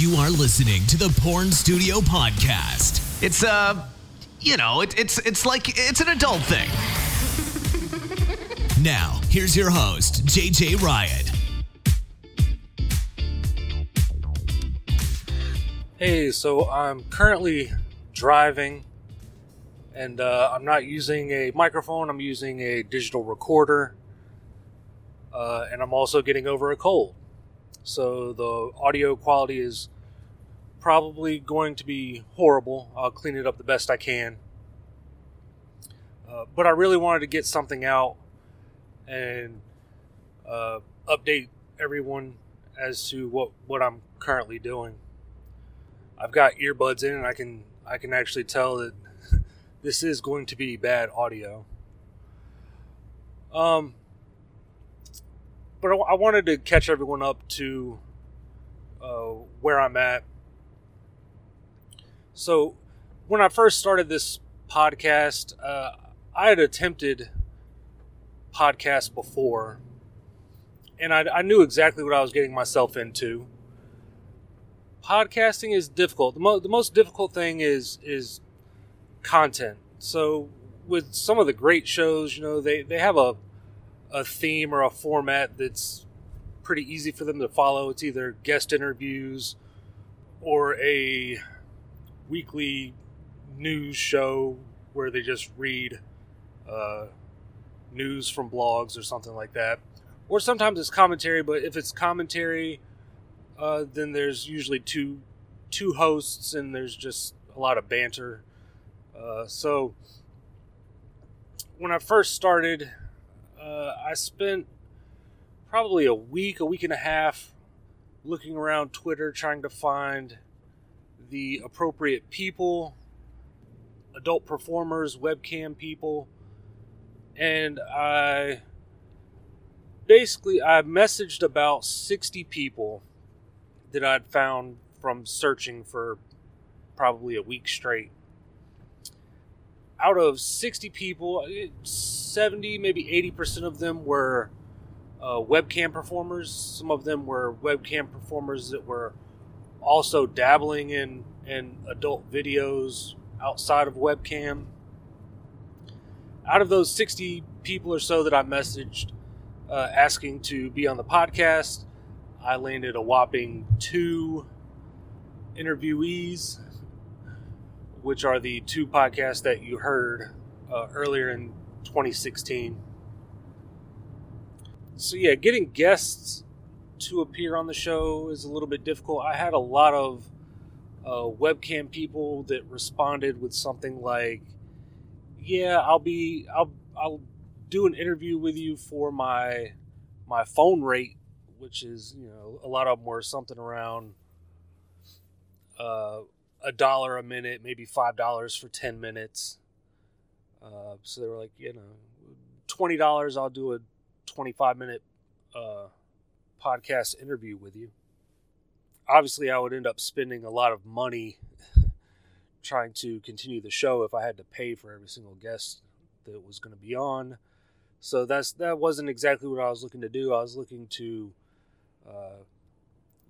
You are listening to the Porn Studio Podcast. It's uh, you know, it, it's it's like it's an adult thing. Now, here's your host, JJ Riot. Hey, so I'm currently driving and uh, I'm not using a microphone, I'm using a digital recorder. Uh, and I'm also getting over a cold. So the audio quality is probably going to be horrible. I'll clean it up the best I can. Uh, but I really wanted to get something out and uh, update everyone as to what, what I'm currently doing. I've got earbuds in and I can I can actually tell that this is going to be bad audio. Um, but I, wanted to catch everyone up to uh, where I'm at. So, when I first started this podcast, uh, I had attempted podcasts before, and I, I, knew exactly what I was getting myself into. Podcasting is difficult. The, mo- the most difficult thing is is content. So, with some of the great shows, you know, they, they have a a theme or a format that's pretty easy for them to follow. It's either guest interviews or a weekly news show where they just read uh, news from blogs or something like that. Or sometimes it's commentary, but if it's commentary, uh, then there's usually two two hosts and there's just a lot of banter. Uh, so when I first started, uh, I spent probably a week, a week and a half looking around Twitter trying to find the appropriate people, adult performers, webcam people, and I basically I messaged about 60 people that I'd found from searching for probably a week straight out of 60 people, 70, maybe 80% of them were uh, webcam performers. Some of them were webcam performers that were also dabbling in, in adult videos outside of webcam. Out of those 60 people or so that I messaged uh, asking to be on the podcast, I landed a whopping two interviewees which are the two podcasts that you heard uh, earlier in 2016. So, yeah, getting guests to appear on the show is a little bit difficult. I had a lot of uh, webcam people that responded with something like, "Yeah, I'll be, I'll, I'll do an interview with you for my my phone rate, which is, you know, a lot of them were something around." Uh, a dollar a minute, maybe five dollars for ten minutes. Uh, so they were like, you know, twenty dollars, I'll do a twenty-five minute uh, podcast interview with you. Obviously, I would end up spending a lot of money trying to continue the show if I had to pay for every single guest that was going to be on. So that's that wasn't exactly what I was looking to do. I was looking to uh,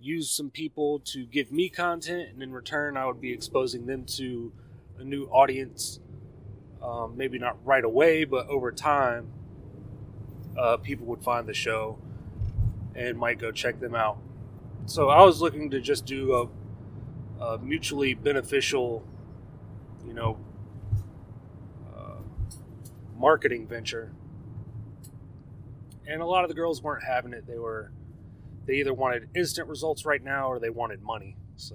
use some people to give me content, and in return, I would be exposing them to a new audience. Um, maybe not right away, but over time, uh, people would find the show and might go check them out. So I was looking to just do a, a mutually beneficial, you know, uh, marketing venture. And a lot of the girls weren't having it. They were they either wanted instant results right now or they wanted money. So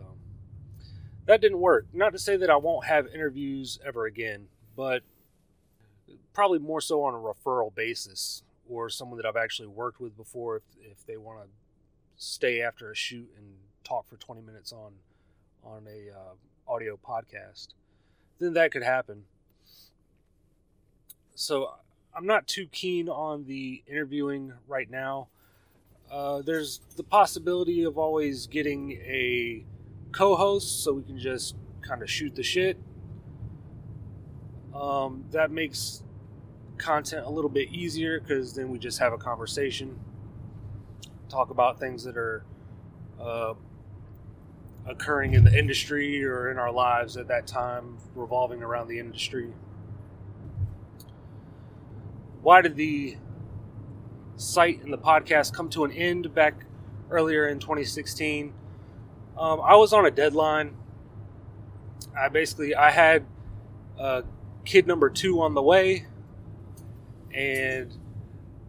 that didn't work. Not to say that I won't have interviews ever again, but probably more so on a referral basis or someone that I've actually worked with before if, if they want to stay after a shoot and talk for 20 minutes on on a uh, audio podcast then that could happen so i'm not too keen on the interviewing right now uh, there's the possibility of always getting a co-host so we can just kind of shoot the shit. Um, that makes content a little bit easier because then we just have a conversation, talk about things that are uh, occurring in the industry or in our lives at that time, revolving around the industry. Why did the site and the podcast come to an end back earlier in 2016? Um, I was on a deadline. I basically I had uh, kid number two on the way, and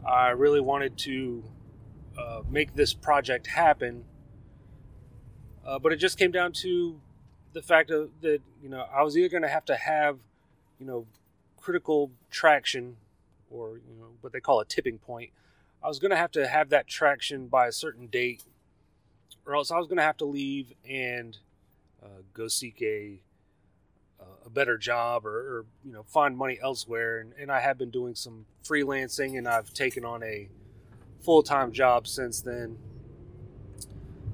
I really wanted to uh, make this project happen. Uh, but it just came down to the fact of, that you know I was either going to have to have you know critical traction or you know what they call a tipping point. I was going to have to have that traction by a certain date, or else I was going to have to leave and uh, go seek a a better job or, or, you know find money elsewhere. And, and I have been doing some freelancing, and I've taken on a full time job since then.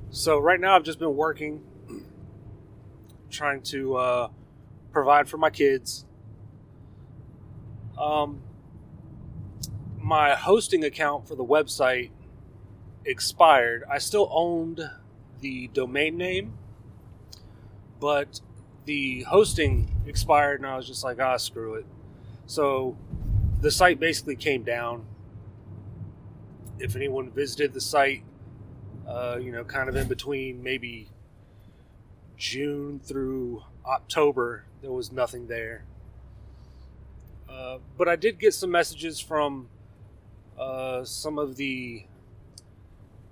So right now I've just been working, trying to uh, provide for my kids. Um, my hosting account for the website expired. I still owned the domain name, but the hosting expired, and I was just like, ah, screw it. So the site basically came down. If anyone visited the site, uh, you know, kind of in between maybe June through October, there was nothing there. Uh, but I did get some messages from uh, some of the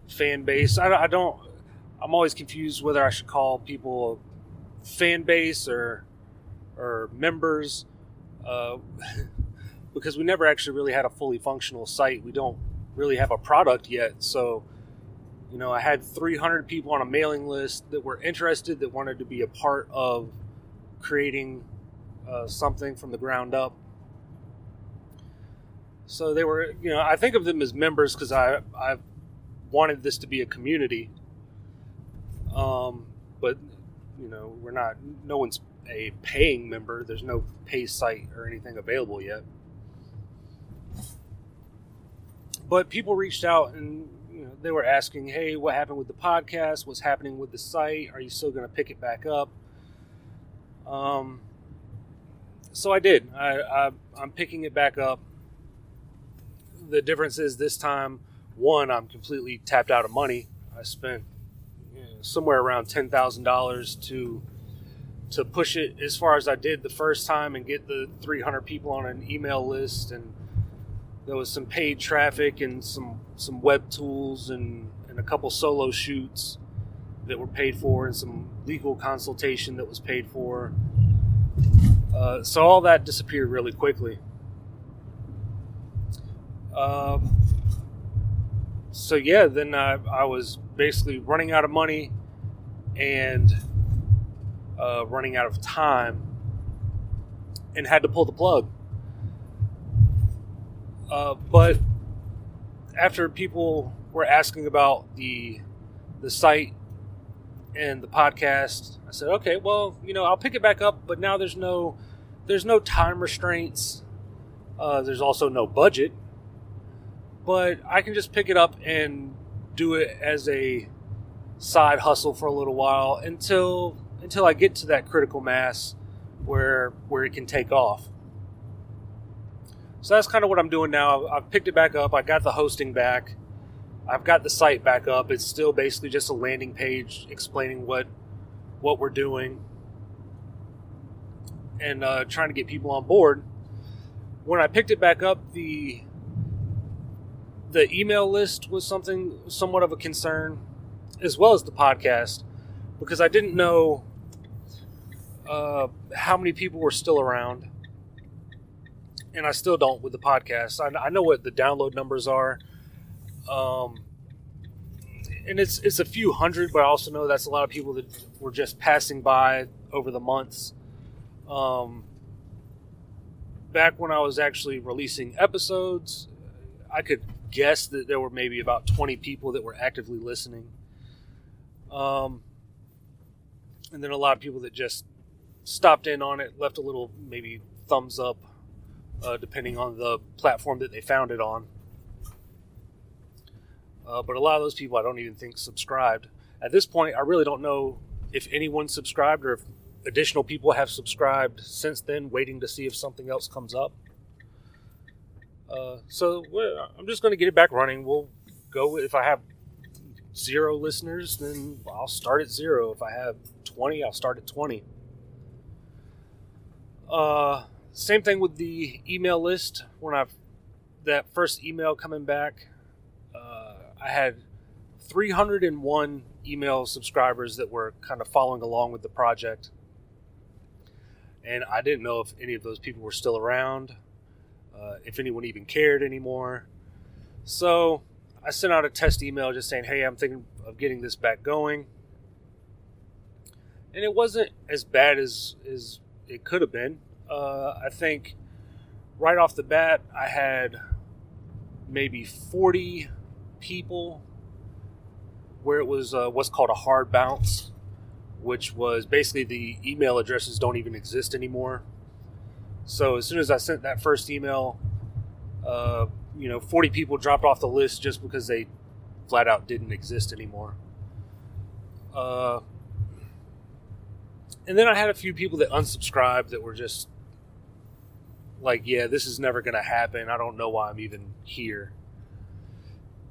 fan base. I, I, don't. I'm always confused whether I should call people fan base or or members uh, because we never actually really had a fully functional site. We don't really have a product yet, so you know, I had 300 people on a mailing list that were interested that wanted to be a part of creating uh, something from the ground up. So they were, you know, I think of them as members because I I wanted this to be a community. Um, but you know, we're not. No one's a paying member. There's no pay site or anything available yet. But people reached out and you know, they were asking, "Hey, what happened with the podcast? What's happening with the site? Are you still going to pick it back up?" Um, so I did. I, I I'm picking it back up. The difference is this time, one, I'm completely tapped out of money. I spent somewhere around ten thousand dollars to to push it as far as I did the first time and get the 300 people on an email list and there was some paid traffic and some some web tools and and a couple solo shoots that were paid for and some legal consultation that was paid for. Uh, so all that disappeared really quickly. Um, so yeah, then I, I was basically running out of money and uh, running out of time and had to pull the plug. Uh, but after people were asking about the the site and the podcast, I said, okay, well, you know, I'll pick it back up, but now there's no there's no time restraints. Uh, there's also no budget, but I can just pick it up and do it as a side hustle for a little while until until I get to that critical mass where where it can take off. So that's kind of what I'm doing now. I've picked it back up. I got the hosting back. I've got the site back up. It's still basically just a landing page explaining what what we're doing and uh, trying to get people on board. When I picked it back up, the the email list was something somewhat of a concern as well as the podcast because I didn't know uh, how many people were still around, and I still don't with the podcast. I, I know what the download numbers are, um, and it's it's a few hundred, but I also know that's a lot of people that were just passing by over the months. Um, back when I was actually releasing episodes, I could guess that there were maybe about 20 people that were actively listening. Um, and then a lot of people that just stopped in on it, left a little maybe thumbs up, uh, depending on the platform that they found it on. Uh, but a lot of those people I don't even think subscribed. At this point, I really don't know if anyone subscribed or if additional people have subscribed since then, waiting to see if something else comes up. Uh, so I'm just going to get it back running. We'll go if I have zero listeners, then I'll start at zero. If I have 20, I'll start at 20. Uh, same thing with the email list. When I've that first email coming back, uh, I had 301 email subscribers that were kind of following along with the project. And I didn't know if any of those people were still around, uh, if anyone even cared anymore. So I sent out a test email just saying, hey, I'm thinking of getting this back going. And it wasn't as bad as, as it could have been. Uh, I think right off the bat, I had maybe 40 people where it was uh, what's called a hard bounce, which was basically the email addresses don't even exist anymore. So as soon as I sent that first email, uh, you know, 40 people dropped off the list just because they flat out didn't exist anymore. Uh, and then I had a few people that unsubscribed that were just like, yeah, this is never going to happen. I don't know why I'm even here.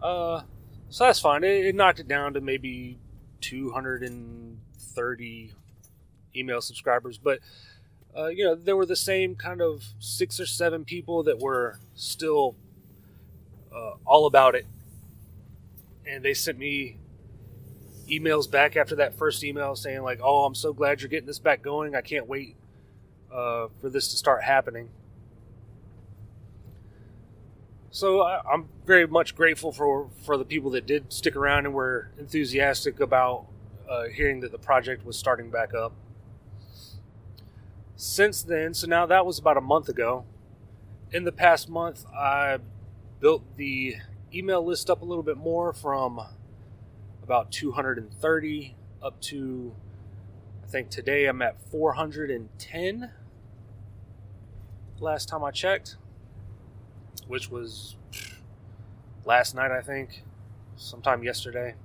Uh, so that's fine. It, it knocked it down to maybe 230 email subscribers, but uh, you know there were the same kind of six or seven people that were still uh, all about it, and they sent me emails back after that first email saying like, "Oh, I'm so glad you're getting this back going. I can't wait uh, for this to start happening." So I, I'm very much grateful for for the people that did stick around and were enthusiastic about uh, hearing that the project was starting back up. Since then, so now that was about a month ago. In the past month, I built the email list up a little bit more from about 230 up to I think today I'm at 410 last time I checked which was last night, I think, sometime yesterday.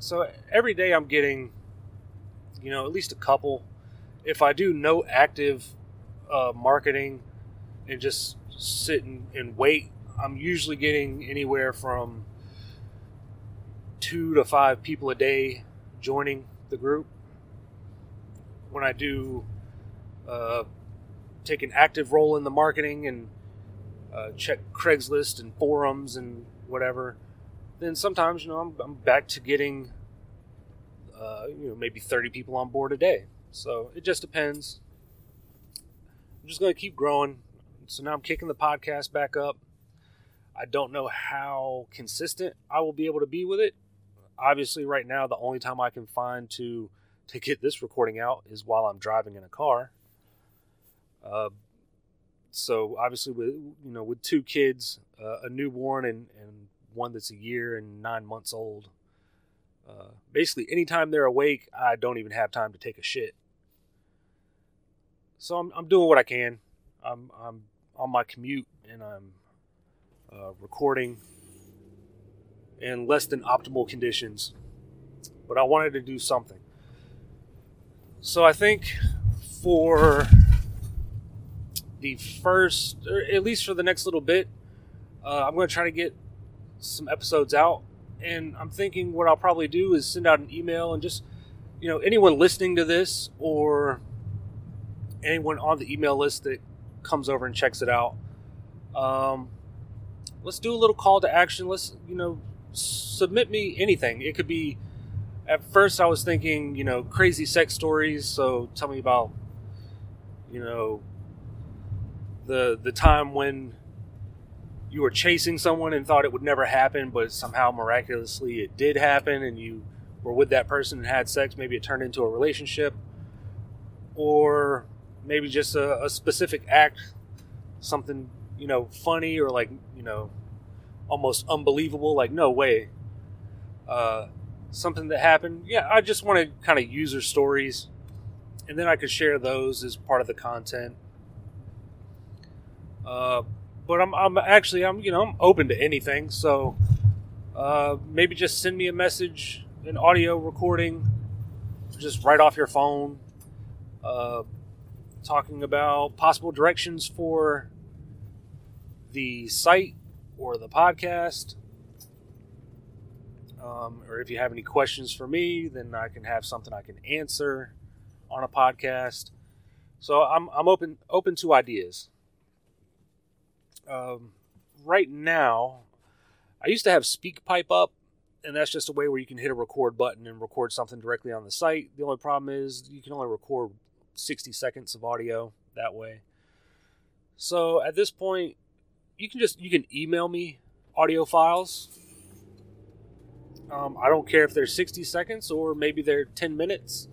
So every day I'm getting, you know, at least a couple. If I do no active uh, marketing and just sit and, and wait, I'm usually getting anywhere from two to five people a day joining the group. When I do uh, take an active role in the marketing and uh, check Craigslist and forums and whatever, then sometimes you know I'm, I'm back to getting uh, you know maybe 30 people on board a day. So it just depends. I'm just going to keep growing. So now I'm kicking the podcast back up. I don't know how consistent I will be able to be with it. Obviously, right now the only time I can find to to get this recording out is while I'm driving in a car. Uh, so obviously, with you know, with two kids, uh, a newborn and and one that's a year and nine months old. Uh, basically, anytime they're awake, I don't even have time to take a shit. So I'm I'm doing what I can. I'm I'm on my commute and I'm uh, recording in less than optimal conditions, but I wanted to do something. So I think for the first, or at least for the next little bit, uh, I'm going to try to get some episodes out. And I'm thinking what I'll probably do is send out an email and just, you know, anyone listening to this or anyone on the email list that comes over and checks it out. Um, let's do a little call to action. Let's, you know, submit me anything. It could be, at first I was thinking, you know, crazy sex stories. So tell me about, you know, the the time when you were chasing someone and thought it would never happen, but somehow miraculously it did happen, and you were with that person and had sex. Maybe it turned into a relationship, or maybe just a, a specific act, something you know funny or like you know almost unbelievable. Like no way, uh, something that happened. Yeah, I just want to kind of user stories, and then I could share those as part of the content. Uh, but I'm, I'm actually I'm you know I'm open to anything. So uh, maybe just send me a message an audio recording, just right off your phone, uh, talking about possible directions for the site or the podcast. Um, or if you have any questions for me, then I can have something I can answer on a podcast. So I'm, I'm open open to ideas. Um, right now, I used to have SpeakPipe up, and that's just a way where you can hit a record button and record something directly on the site. The only problem is you can only record 60 seconds of audio that way. So at this point, you can just you can email me audio files. Um, I don't care if they're 60 seconds or maybe they're 10 minutes.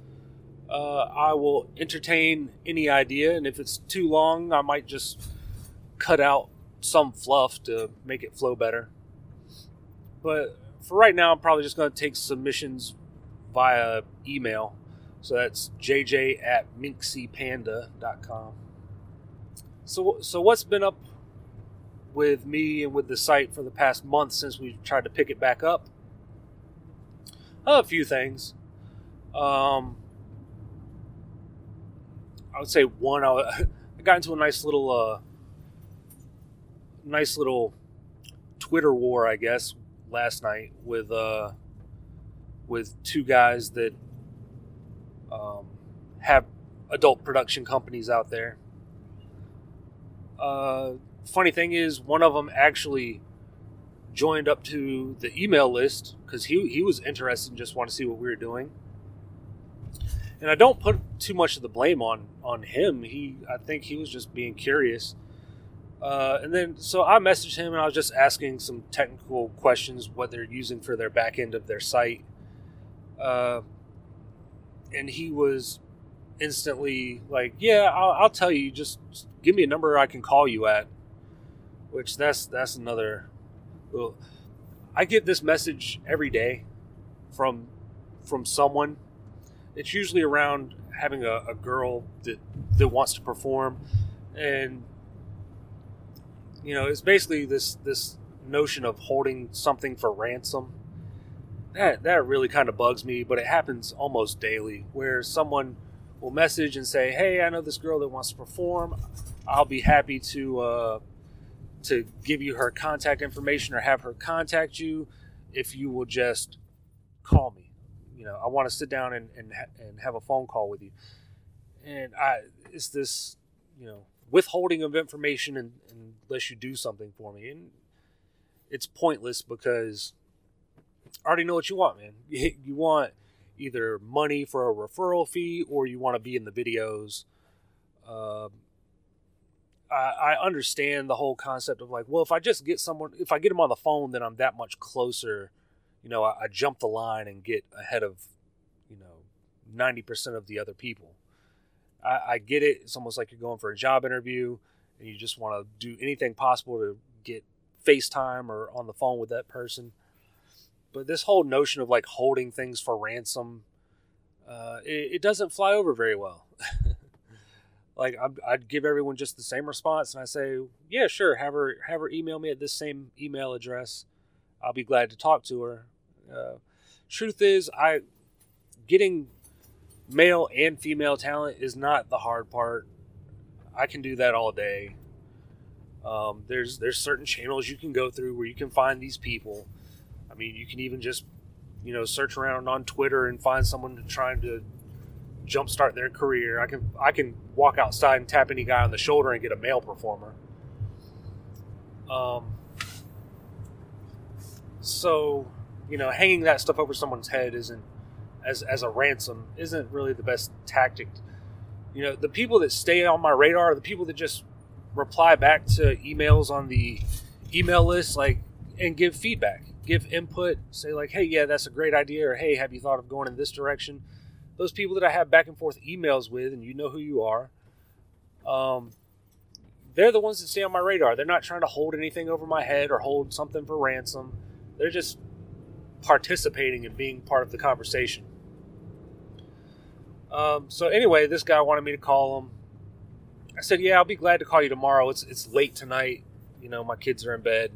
Uh, I will entertain any idea, and if it's too long, I might just cut out some fluff to make it flow better. But for right now, I'm probably just going to take submissions via email. So that's jj at minxypanda.com. So, so what's been up with me and with the site for the past month since we tried to pick it back up? A few things. Um, I would say one. I, I got into a nice little, uh, nice little Twitter war, I guess, last night with uh, with two guys that um, have adult production companies out there. Uh, funny thing is, one of them actually joined up to the email list because he he was interested and just wanted to see what we were doing. And I don't put too much of the blame on on him. He I think he was just being curious. Uh, and then so I messaged him and I was just asking some technical questions what they're using for their back end of their site. Uh, and he was instantly like, "Yeah, I'll, I'll tell you. Just, give me a number I can call you at." Which that's that's another. Well, I get this message every day from from someone. It's usually around having a, a girl that that wants to perform, and you know, it's basically this this notion of holding something for ransom. That that really kind of bugs me, but it happens almost daily where someone will message and say, "Hey, I know this girl that wants to perform. I'll be happy to uh, to give you her contact information or have her contact you if you will just call me. You know, I want to sit down and and, ha- and have a phone call with you." And I, it's this, you know, withholding of information and, unless you do something for me. And it's pointless because I already know what you want, man. You want either money for a referral fee or you want to be in the videos. Um, I, I understand the whole concept of like, well, if I just get someone, if I get them on the phone, then I'm that much closer. You know, I, I jump the line and get ahead of, you know, 90% of the other people. I, I get it. It's almost like you're going for a job interview and you just want to do anything possible to get FaceTime or on the phone with that person. But this whole notion of like holding things for ransom, uh, it, it, doesn't fly over very well. like I'd, I'd, give everyone just the same response, and I say, "Yeah, sure. Have her have her email me at this same email address. I'll be glad to talk to her." Uh, truth is, I getting male and female talent is not the hard part. I can do that all day. Um, there's there's certain channels you can go through where you can find these people. I mean, you can even just you know search around on Twitter and find someone trying to jumpstart their career. I can I can walk outside and tap any guy on the shoulder and get a male performer. Um, so you know, hanging that stuff over someone's head isn't as as a ransom isn't really the best tactic. You know, the people that stay on my radar are the people that just reply back to emails on the email list, like and give feedback, give input, say like, "Hey, yeah, that's a great idea," or "Hey, have you thought of going in this direction?" Those people that I have back and forth emails with, and you know who you are, um, they're the ones that stay on my radar. They're not trying to hold anything over my head or hold something for ransom. They're just participating and being part of the conversation. Um, so anyway, this guy wanted me to call him. I said, "Yeah, I'll be glad to call you tomorrow. It's it's late tonight. You know, my kids are in bed.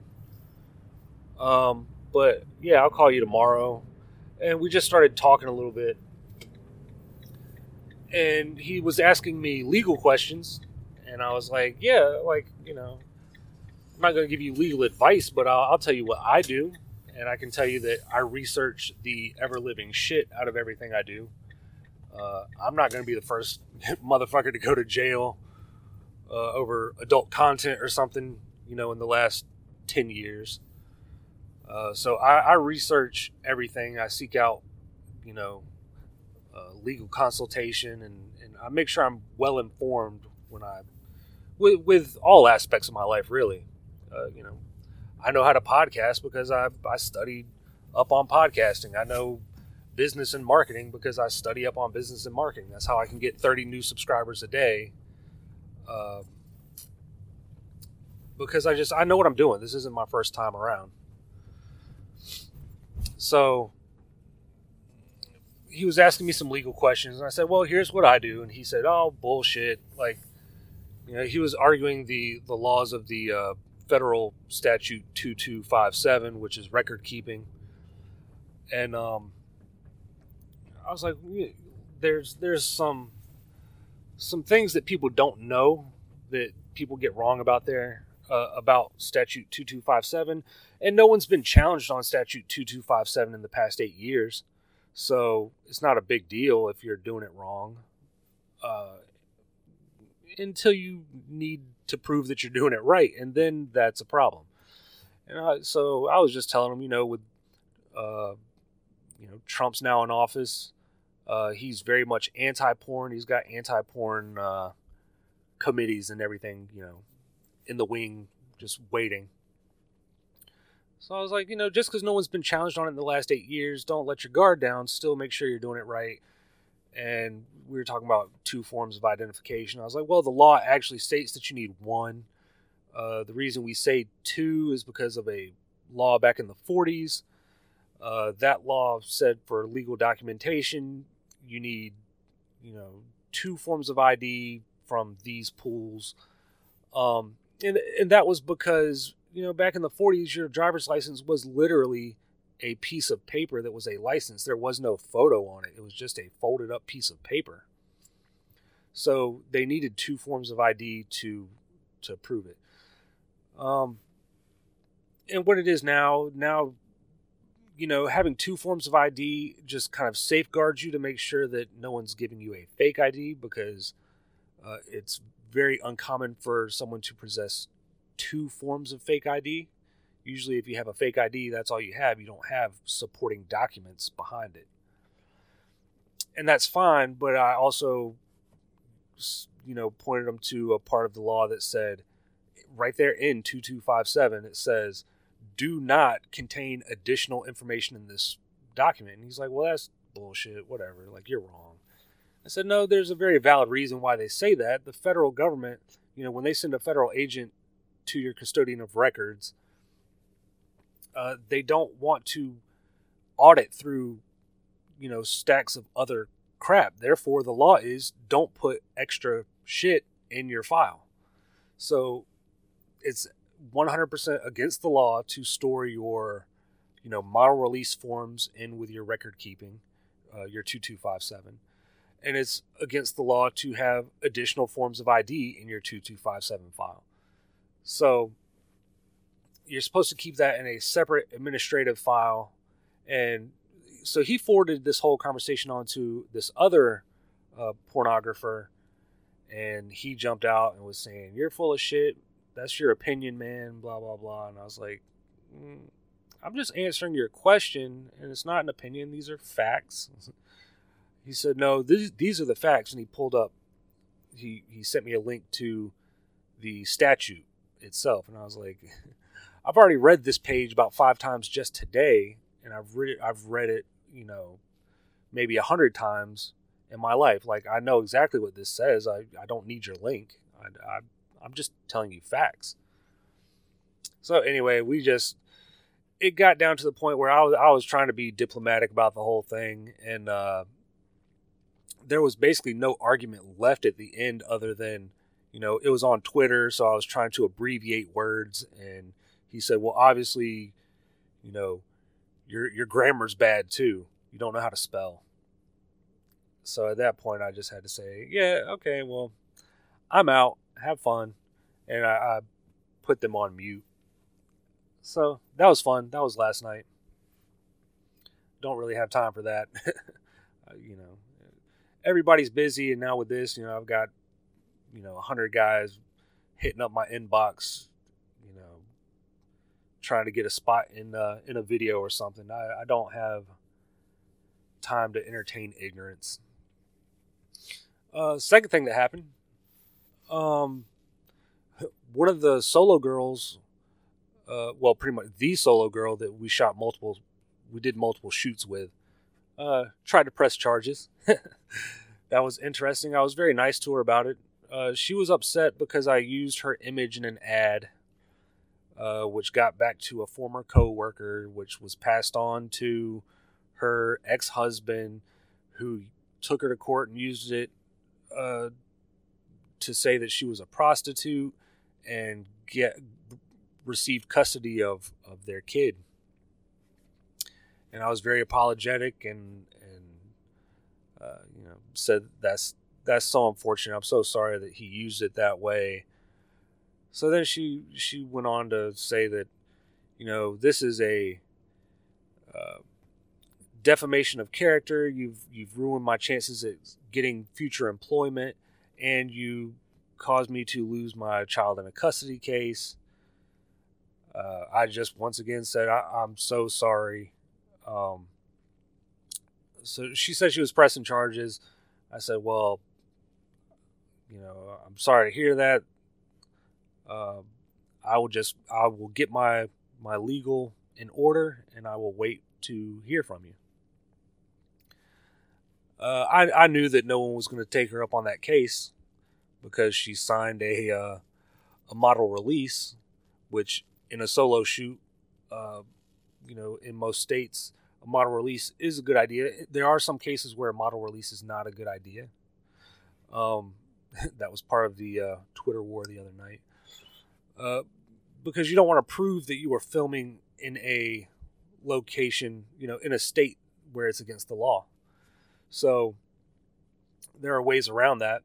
Um, but yeah, I'll call you tomorrow." and we just started talking a little bit. And he was asking me legal questions, and I was like, "Yeah, like you know, I'm not going to give you legal advice, but I'll, I'll tell you what I do, and I can tell you that I research the ever living shit out of everything I do. Uh, I'm not going to be the first motherfucker to go to jail uh, over adult content or something, you know, in the last 10 years. Uh, so I, I, research everything. I seek out, you know, uh, legal consultation and, and I make sure I'm well informed when I, with, with all aspects of my life, really. Uh, you know, I know how to podcast because I, I studied up on podcasting. I know business and marketing because I study up on business and marketing. That's how I can get 30 new subscribers a day. Uh, because I just I know what I'm doing. This isn't my first time around. So he was asking me some legal questions, and I said, "Well, here's what I do." And he said, "Oh, bullshit!" Like, you know, he was arguing the the laws of the uh, federal statute 2257, which is record keeping. And um, I was like, there's there's some some things that people don't know that people get wrong about there uh, about statute 2257 and no one's been challenged on statute 2257 in the past 8 years so it's not a big deal if you're doing it wrong uh, until you need to prove that you're doing it right, and then that's a problem. And I, so I was just telling him, you know, with uh, you know Trump's now in office, uh, he's very much anti-porn. He's got anti-porn uh, committees and everything, you know, in the wing, just waiting. So I was like, you know, just because no one's been challenged on it in the last eight years, don't let your guard down. Still make sure you're doing it right and we were talking about two forms of identification. I was like, well, the law actually states that you need one. Uh, the reason we say two is because of a law back in the 40s. Uh, that law said for legal documentation, you need, you know, two forms of ID from these pools. Um, and, and that was because, you know, back in the 40s, your driver's license was literally a piece of paper that was a license. There was no photo on it. It was just a folded up piece of paper. So they needed two forms of ID to to prove it. Um, and what it is now, now, you know, having two forms of ID just kind of safeguards you to make sure that no one's giving you a fake ID because uh, it's very uncommon for someone to possess two forms of fake ID Usually, if you have a fake ID, that's all you have. You don't have supporting documents behind it. And that's fine, but I also, you know, pointed them to a part of the law that said, right there in 2257, it says, do not contain additional information in this document. And he's like, well, that's bullshit, whatever. Like, you're wrong. I said, no, there's a very valid reason why they say that. The federal government, you know, when they send a federal agent to your custodian of records, uh, they don't want to audit through, you know, stacks of other crap. Therefore, the law is don't put extra shit in your file. So it's 100% against the law to store your, you know, model release forms in with your record keeping, uh, your 2257. And it's against the law to have additional forms of ID in your 2257 file. So you're supposed to keep that in a separate administrative file. And so he forwarded this whole conversation on to this other uh, pornographer, and he jumped out and was saying, "You're full of shit. That's your opinion, man." Blah blah blah. And I was like, mm, "I'm just answering your question, and it's not an opinion. These are facts." he said, "No, these these are the facts." And he pulled up. He he sent me a link to the statute itself, and I was like. I've already read this page about five times just today, and I've read it. I've read it, you know, maybe a hundred times in my life. Like I know exactly what this says. I, I don't need your link. I, I I'm just telling you facts. So anyway, we just it got down to the point where I was I was trying to be diplomatic about the whole thing, and uh, there was basically no argument left at the end other than you know it was on Twitter, so I was trying to abbreviate words And he said, "Well, obviously, you know, your your grammar's bad too." you don't know how to spell. So at that point, I just had to say, yeah, okay, well, I'm out. Have fun. And I, I put them on mute. So that was fun. That was last night. Don't really have time for that. uh, you know, everybody's busy, and now with this, you know, I've got, you know, 100 guys hitting up my inbox, you know, trying to get a spot in uh, in a video or something. I, I don't have time to entertain ignorance. Uh, second thing that happened, um, one of the solo girls, uh, well, pretty much the solo girl that we shot multiple, we did multiple shoots with, uh, tried to press charges. that was interesting. I was very nice to her about it. Uh, she was upset because I used her image in an ad, uh, which got back to a former coworker, which was passed on to her ex-husband, who took her to court and used it uh, to say that she was a prostitute and get received custody of of their kid. And I was very apologetic and and uh, you know said that's that's so unfortunate. I'm so sorry that he used it that way. So then she she went on to say that you know this is a uh, defamation of character. You've you've ruined my chances at getting future employment, and you caused me to lose my child in a custody case. Uh, I just once again said I, am so sorry. Um, so she said she was pressing charges. I said, well, you know, I'm sorry to hear that. Uh, I will just I will get my my legal in order, and I will wait to hear from you. Uh, I, I knew that no one was going to take her up on that case because she signed a uh, a model release, which in a solo shoot, uh, you know, in most states, a model release is a good idea. There are some cases where a model release is not a good idea. Um, that was part of the uh, Twitter war the other night, uh, because you don't want to prove that you were filming in a location, you know, in a state where it's against the law. So there are ways around that.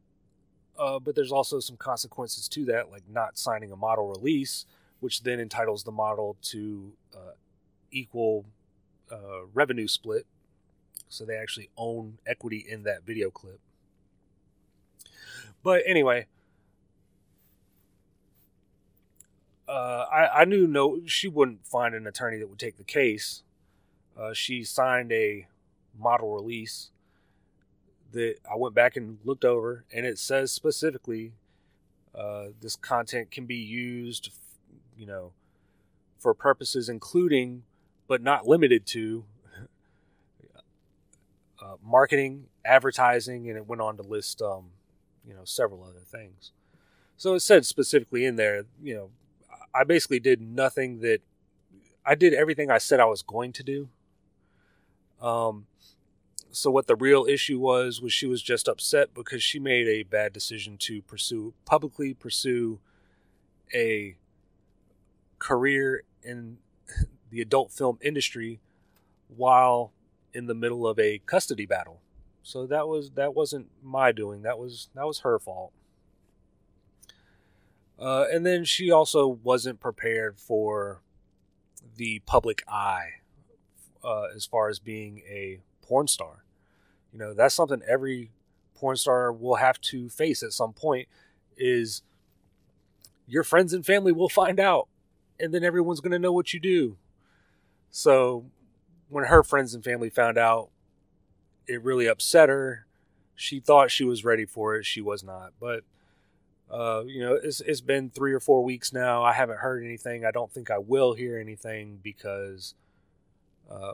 Uh, but there's also some consequences to that, like not signing a model release, which then entitles the model to uh, equal uh, revenue split. So they actually own equity in that video clip. But anyway, uh, I, I knew no, she wouldn't find an attorney that would take the case. Uh, she signed a model release that I went back and looked over, and it says specifically uh, this content can be used, you know, for purposes including but not limited to uh, marketing, advertising, and it went on to list, um, you know, several other things. So it said specifically in there, you know, I basically did nothing that I did everything I said I was going to do. Um, so what the real issue was was she was just upset because she made a bad decision to pursue publicly pursue a career in the adult film industry while in the middle of a custody battle. So that was that wasn't my doing. That was that was her fault. Uh, and then she also wasn't prepared for the public eye uh, as far as being a porn star. You know, that's something every porn star will have to face at some point is your friends and family will find out and then everyone's going to know what you do. So when her friends and family found out, it really upset her. She thought she was ready for it. She was not. But uh, you know, it's it's been three or four weeks now. I haven't heard anything. I don't think I will hear anything because, uh,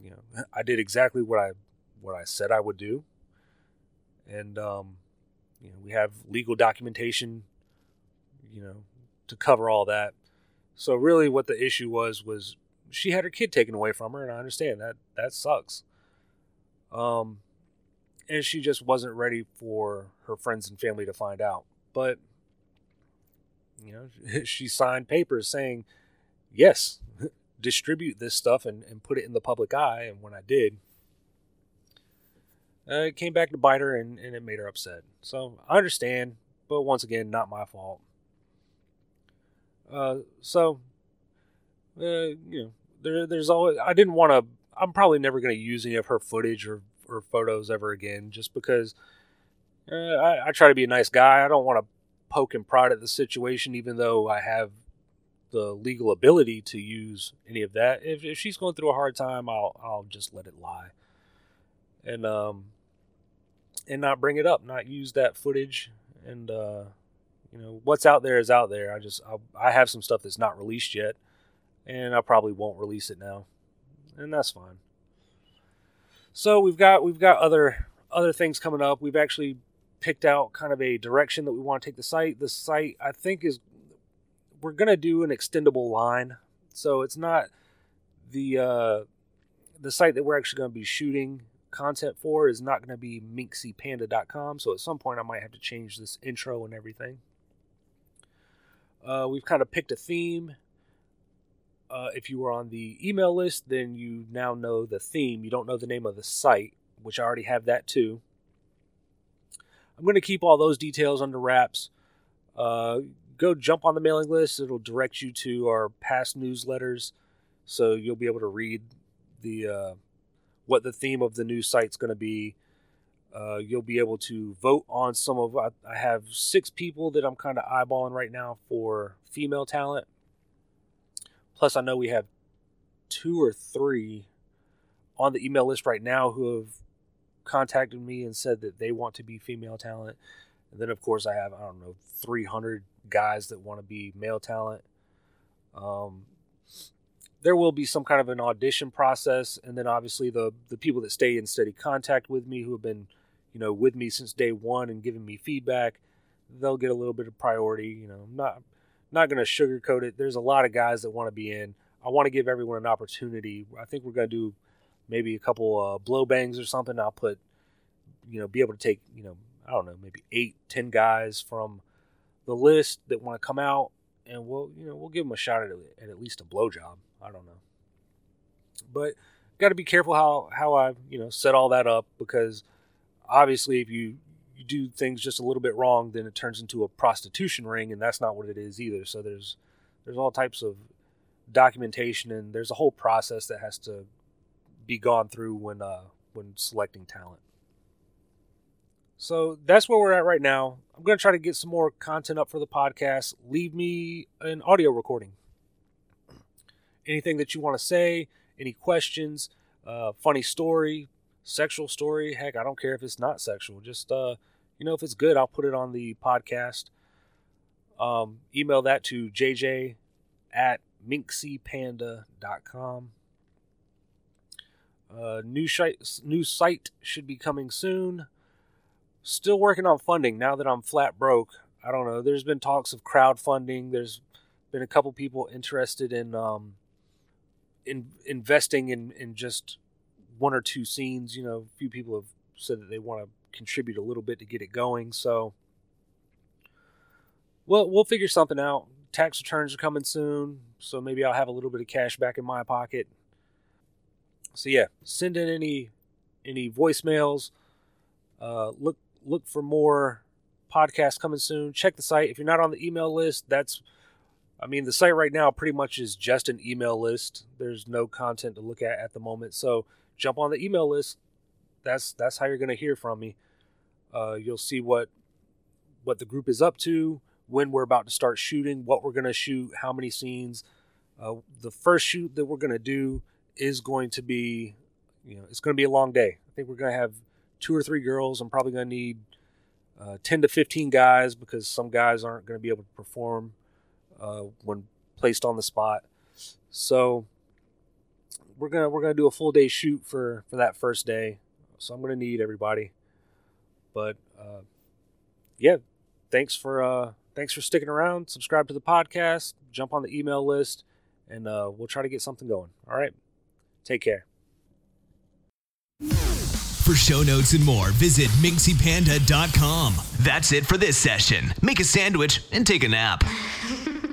you know, I did exactly what I what I said I would do. And um, you know, we have legal documentation, you know, to cover all that. So really, what the issue was was she had her kid taken away from her, and I understand that that sucks. Um, and she just wasn't ready for her friends and family to find out. But you know, she signed papers saying, "Yes, distribute this stuff and, and put it in the public eye. And when I did, uh, it came back to bite her and, and it made her upset. So I understand, but once again, not my fault. Uh, so, uh, you know, there, there's always, I didn't want to, I'm probably never going to use any of her footage or, or photos ever again just because uh, I, I try to be a nice guy. I don't want to poke and prod at the situation, even though I have the legal ability to use any of that. If, if she's going through a hard time, I'll I'll just let it lie, and um, and not bring it up, not use that footage, and uh, you know what's out there is out there. I just I, I have some stuff that's not released yet, and I probably won't release it now, and that's fine. So we've got we've got other other things coming up. We've actually picked out kind of a direction that we want to take the site. The site I think is we're gonna do an extendable line, so it's not the uh, the site that we're actually going to be shooting content for is not going to be minxypanda.com. So at some point I might have to change this intro and everything. Uh, we've kind of picked a theme. Uh, if you were on the email list, then you now know the theme. You don't know the name of the site, which I already have that too. I'm going to keep all those details under wraps. Uh, go jump on the mailing list. It'll direct you to our past newsletters, so you'll be able to read the uh, what the theme of the new site's going to be. Uh, you'll be able to vote on some of. I, I have six people that I'm kind of eyeballing right now for female talent. Plus, I know we have two or three on the email list right now who have contacted me and said that they want to be female talent. And then, of course, I have I don't know 300 guys that want to be male talent. Um, there will be some kind of an audition process, and then obviously the the people that stay in steady contact with me, who have been, you know, with me since day one and giving me feedback, they'll get a little bit of priority. You know, I'm not not going to sugarcoat it. There's a lot of guys that want to be in. I want to give everyone an opportunity. I think we're going to do maybe a couple uh, blow bangs or something. I'll put, you know, be able to take, you know, I don't know, maybe eight, ten guys from the list that want to come out, and we'll, you know, we'll give them a shot at, at at least a blowjob. I don't know, but got to be careful how how I, you know, set all that up because obviously if you you do things just a little bit wrong, then it turns into a prostitution ring, and that's not what it is either. So there's there's all types of documentation, and there's a whole process that has to be gone through when uh, when selecting talent. So that's where we're at right now. I'm going to try to get some more content up for the podcast. Leave me an audio recording. Anything that you want to say, any questions, uh, funny story, sexual story. Heck, I don't care if it's not sexual. Just, uh, you know, if it's good, I'll put it on the podcast. Um, email that to jj at minxypanda.com. Uh, new, sh- new site should be coming soon still working on funding now that I'm flat broke. I don't know. There's been talks of crowdfunding. There's been a couple people interested in um, in investing in in just one or two scenes. You know, a few people have said that they want to contribute a little bit to get it going. So, well, we'll figure something out. Tax returns are coming soon, so maybe I'll have a little bit of cash back in my pocket. So yeah, send in any any voicemails. Uh, look look for more podcasts coming soon. Check the site. If you're not on the email list, that's I mean, the site right now pretty much is just an email list. There's no content to look at at the moment. So jump on the email list. That's that's how you're going to hear from me. Uh, you'll see what what the group is up to, when we're about to start shooting, what we're going to shoot, how many scenes. Uh, the first shoot that we're going to do is going to be, you know, it's going to be a long day. I think we're going to have two or three girls. I'm probably going to need uh, 10 to 15 guys because some guys aren't going to be able to perform uh, when placed on the spot. So we're gonna we're gonna do a full day shoot for for that first day. So I'm gonna need everybody. But uh, yeah, thanks for uh, thanks for sticking around. Subscribe to the podcast. Jump on the email list, and uh, we'll try to get something going. All right, take care. For show notes and more, visit minxypanda.com. That's it for this session. Make a sandwich and take a nap.